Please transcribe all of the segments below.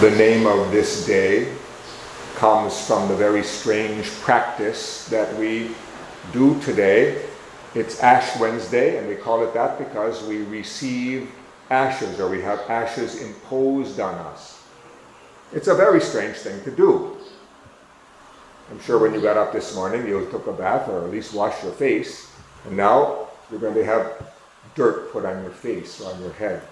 The name of this day comes from the very strange practice that we do today. It's Ash Wednesday, and we call it that because we receive ashes or we have ashes imposed on us. It's a very strange thing to do. I'm sure when you got up this morning, you took a bath or at least washed your face, and now you're going to have dirt put on your face or on your head.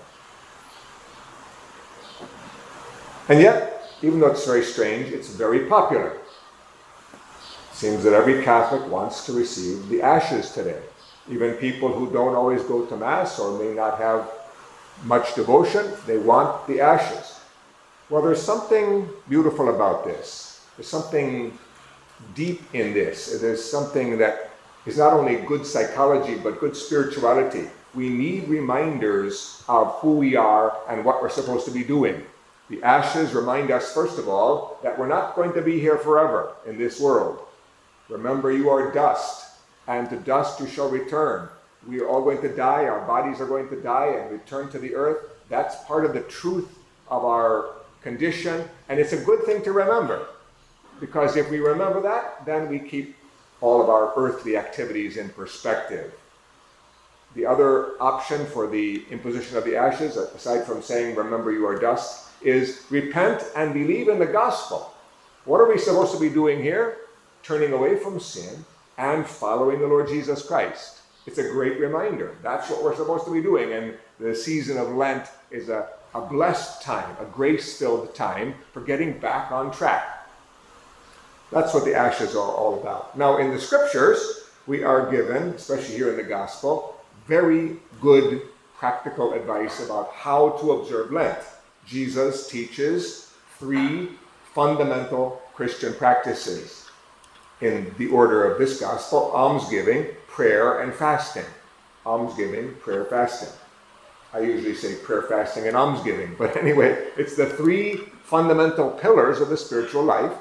And yet, even though it's very strange, it's very popular. Seems that every Catholic wants to receive the ashes today. Even people who don't always go to Mass or may not have much devotion, they want the ashes. Well, there's something beautiful about this. There's something deep in this. There's something that is not only good psychology, but good spirituality. We need reminders of who we are and what we're supposed to be doing. The ashes remind us, first of all, that we're not going to be here forever in this world. Remember, you are dust, and to dust you shall return. We are all going to die, our bodies are going to die and return to the earth. That's part of the truth of our condition, and it's a good thing to remember. Because if we remember that, then we keep all of our earthly activities in perspective. The other option for the imposition of the ashes, aside from saying, Remember you are dust, is repent and believe in the gospel. What are we supposed to be doing here? Turning away from sin and following the Lord Jesus Christ. It's a great reminder. That's what we're supposed to be doing. And the season of Lent is a, a blessed time, a grace filled time for getting back on track. That's what the ashes are all about. Now, in the scriptures, we are given, especially here in the gospel, very good practical advice about how to observe Lent. Jesus teaches three fundamental Christian practices in the order of this gospel almsgiving, prayer, and fasting. Almsgiving, prayer, fasting. I usually say prayer, fasting, and almsgiving, but anyway, it's the three fundamental pillars of the spiritual life,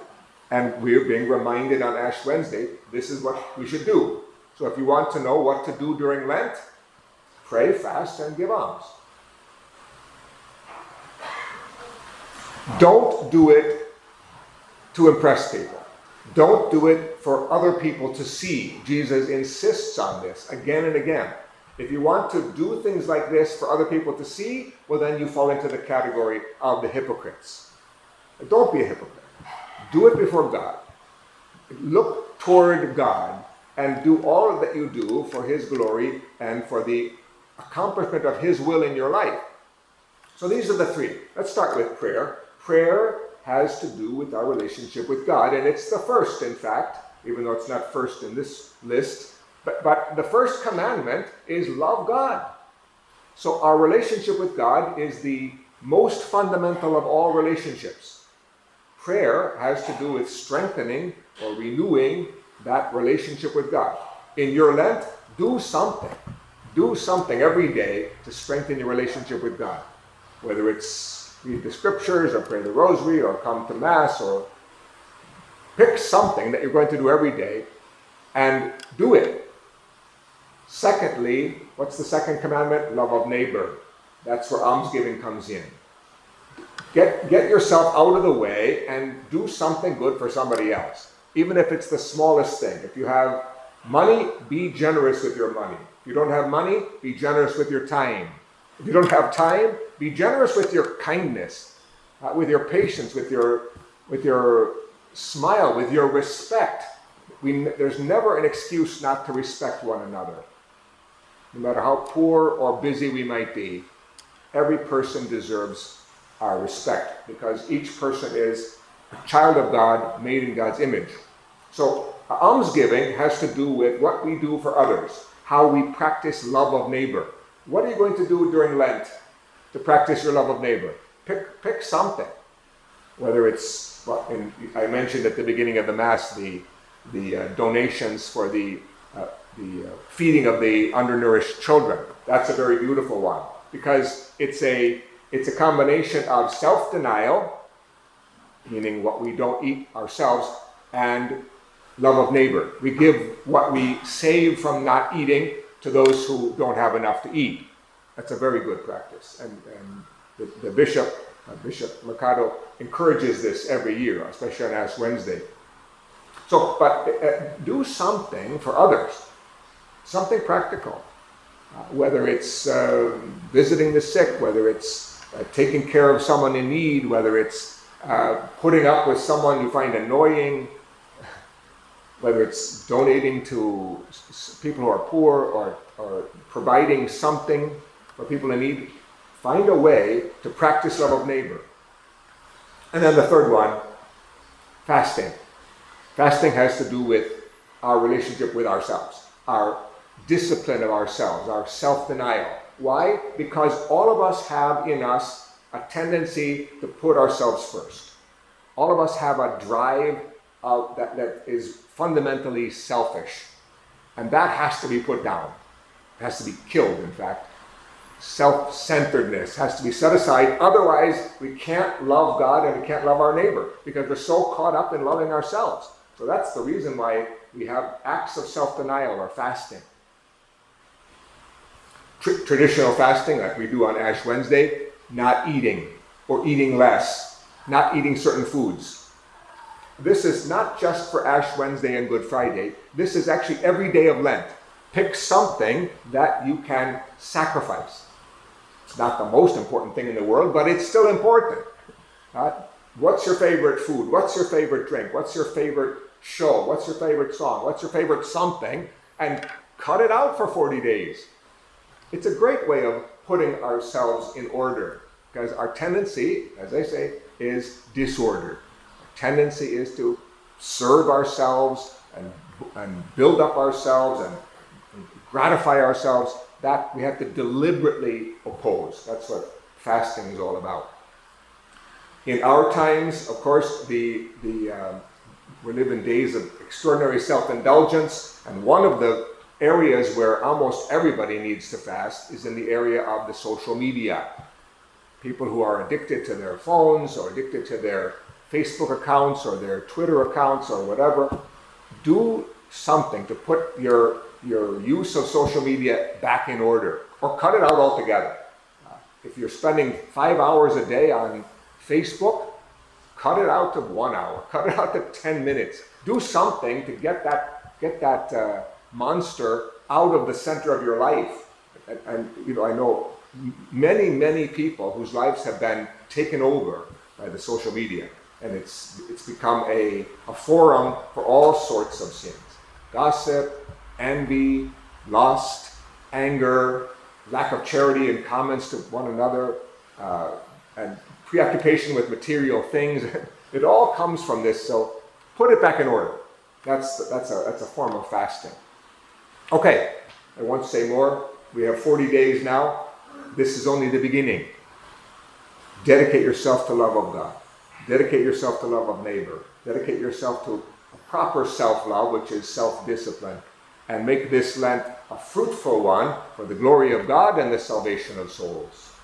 and we're being reminded on Ash Wednesday this is what we should do. So if you want to know what to do during Lent, pray, fast, and give alms. Don't do it to impress people. Don't do it for other people to see. Jesus insists on this again and again. If you want to do things like this for other people to see, well, then you fall into the category of the hypocrites. Don't be a hypocrite. Do it before God. Look toward God and do all that you do for His glory and for the accomplishment of His will in your life. So these are the three. Let's start with prayer. Prayer has to do with our relationship with God, and it's the first, in fact, even though it's not first in this list. But, but the first commandment is love God. So our relationship with God is the most fundamental of all relationships. Prayer has to do with strengthening or renewing that relationship with God. In your Lent, do something. Do something every day to strengthen your relationship with God. Whether it's read the scriptures or pray the rosary or come to Mass or pick something that you're going to do every day and do it. Secondly, what's the second commandment? Love of neighbor. That's where almsgiving comes in. Get, get yourself out of the way and do something good for somebody else, even if it's the smallest thing. If you have money, be generous with your money. If you don't have money, be generous with your time. If you don't have time, be generous with your kindness, uh, with your patience, with your, with your smile, with your respect. We, there's never an excuse not to respect one another. No matter how poor or busy we might be, every person deserves our respect because each person is a child of God made in God's image. So, almsgiving has to do with what we do for others, how we practice love of neighbor. What are you going to do during Lent to practice your love of neighbor? Pick, pick something. Whether it's, I mentioned at the beginning of the Mass the, the uh, donations for the, uh, the uh, feeding of the undernourished children. That's a very beautiful one because it's a, it's a combination of self denial, meaning what we don't eat ourselves, and love of neighbor. We give what we save from not eating to those who don't have enough to eat. That's a very good practice. And, and the, the bishop, uh, Bishop Mercado, encourages this every year, especially on Ash Wednesday. So, but uh, do something for others, something practical. Uh, whether it's uh, visiting the sick, whether it's uh, taking care of someone in need, whether it's uh, putting up with someone you find annoying, whether it's donating to people who are poor or, or providing something for people in need, find a way to practice love of neighbor. And then the third one, fasting. Fasting has to do with our relationship with ourselves, our discipline of ourselves, our self denial. Why? Because all of us have in us a tendency to put ourselves first. All of us have a drive uh, that, that is fundamentally selfish. And that has to be put down. It has to be killed, in fact. Self centeredness has to be set aside. Otherwise, we can't love God and we can't love our neighbor because we're so caught up in loving ourselves. So that's the reason why we have acts of self denial or fasting. Tr- traditional fasting, like we do on Ash Wednesday, not eating or eating less, not eating certain foods. This is not just for Ash Wednesday and Good Friday, this is actually every day of Lent. Pick something that you can sacrifice. It's not the most important thing in the world, but it's still important. Uh, what's your favorite food? What's your favorite drink? What's your favorite show? What's your favorite song? What's your favorite something? And cut it out for 40 days. It's a great way of putting ourselves in order because our tendency, as I say, is disorder. Tendency is to serve ourselves and, and build up ourselves and, and gratify ourselves. That we have to deliberately oppose. That's what fasting is all about. In our times, of course, the, the, um, we live in days of extraordinary self indulgence, and one of the areas where almost everybody needs to fast is in the area of the social media. People who are addicted to their phones or addicted to their Facebook accounts or their Twitter accounts or whatever, do something to put your, your use of social media back in order or cut it out altogether. Uh, if you're spending five hours a day on Facebook, cut it out to one hour, cut it out to 10 minutes. Do something to get that, get that uh, monster out of the center of your life. And, and, you know, I know many, many people whose lives have been taken over by the social media, and it's it's become a, a forum for all sorts of sins: gossip, envy, lust, anger, lack of charity and comments to one another, uh, and preoccupation with material things. it all comes from this. So put it back in order. That's that's a that's a form of fasting. Okay, I won't say more. We have 40 days now. This is only the beginning. Dedicate yourself to love of God. Dedicate yourself to love of neighbor. Dedicate yourself to a proper self-love, which is self-discipline. And make this Lent a fruitful one for the glory of God and the salvation of souls.